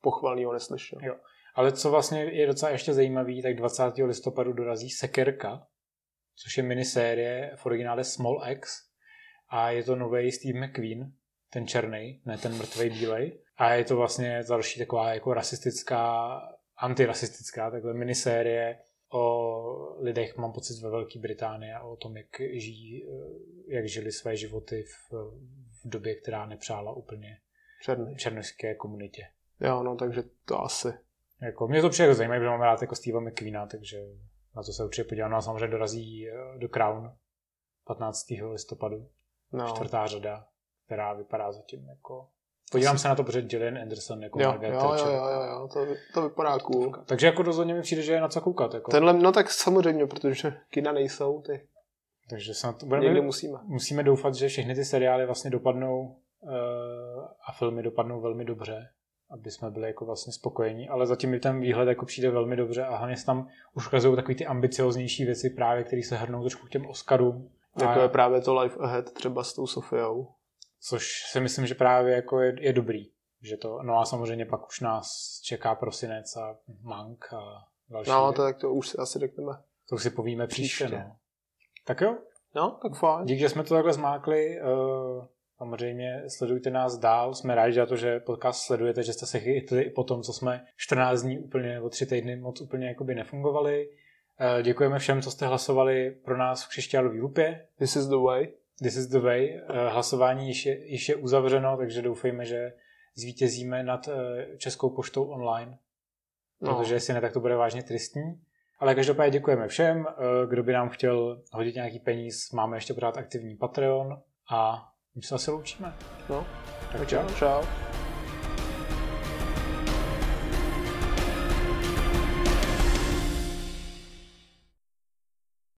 pochvalného neslyšel. Jo. Ale co vlastně je docela ještě zajímavý, tak 20. listopadu dorazí Sekerka, což je minisérie v originále Small X, a je to nový Steve McQueen, ten černý, ne ten mrtvý bílej. A je to vlastně další taková jako rasistická, antirasistická takhle minisérie o lidech, mám pocit, ve Velké Británii a o tom, jak žijí, eh, jak žili své životy v, v době, která nepřála úplně Černý. černožské komunitě. Jo, no, takže to asi. Jako, mě to přijde zajímavé, že máme rád jako Steve McQueena, takže na to se určitě podívám. No a samozřejmě dorazí eh, do Crown 15. listopadu no. čtvrtá řada, která vypadá zatím jako... Podívám se na to, protože Gillian Anderson jako jo, Margaret jo, jo, jo, jo, to, to vypadá cool. Takže jako rozhodně mi přijde, že je na co koukat. Jako. Tenhle, no tak samozřejmě, protože kina nejsou, ty. Takže se na to, budeme, Někdy musíme. Musíme doufat, že všechny ty seriály vlastně dopadnou uh, a filmy dopadnou velmi dobře, aby jsme byli jako vlastně spokojení, ale zatím mi ten výhled jako přijde velmi dobře a hlavně se tam už ukazují takový ty ambicioznější věci právě, které se hrnou trošku k těm Oscarům, jako je právě to Life Ahead třeba s tou Sofiou. Což si myslím, že právě jako je, je dobrý. Že to, no a samozřejmě pak už nás čeká prosinec a Mank a další. No, to, tak to už si asi řekneme. To už si povíme příště. příště. No. Tak jo. No, tak fajn. Díky, že jsme to takhle zmákli. Uh, samozřejmě sledujte nás dál. Jsme rádi za to, že podcast sledujete, že jste se chytli i po tom, co jsme 14 dní úplně nebo 3 týdny moc úplně jakoby nefungovali. Uh, děkujeme všem, co jste hlasovali pro nás v křišťálový lupě. This is the way. This is the way. Uh, hlasování již je, již je uzavřeno, takže doufejme, že zvítězíme nad uh, Českou poštou online. No. Protože jestli ne, tak to bude vážně tristní. Ale každopádně děkujeme všem. Kdo by nám chtěl hodit nějaký peníz, máme ještě pořád aktivní Patreon a my se zase loučíme. No, tak čau. Čau.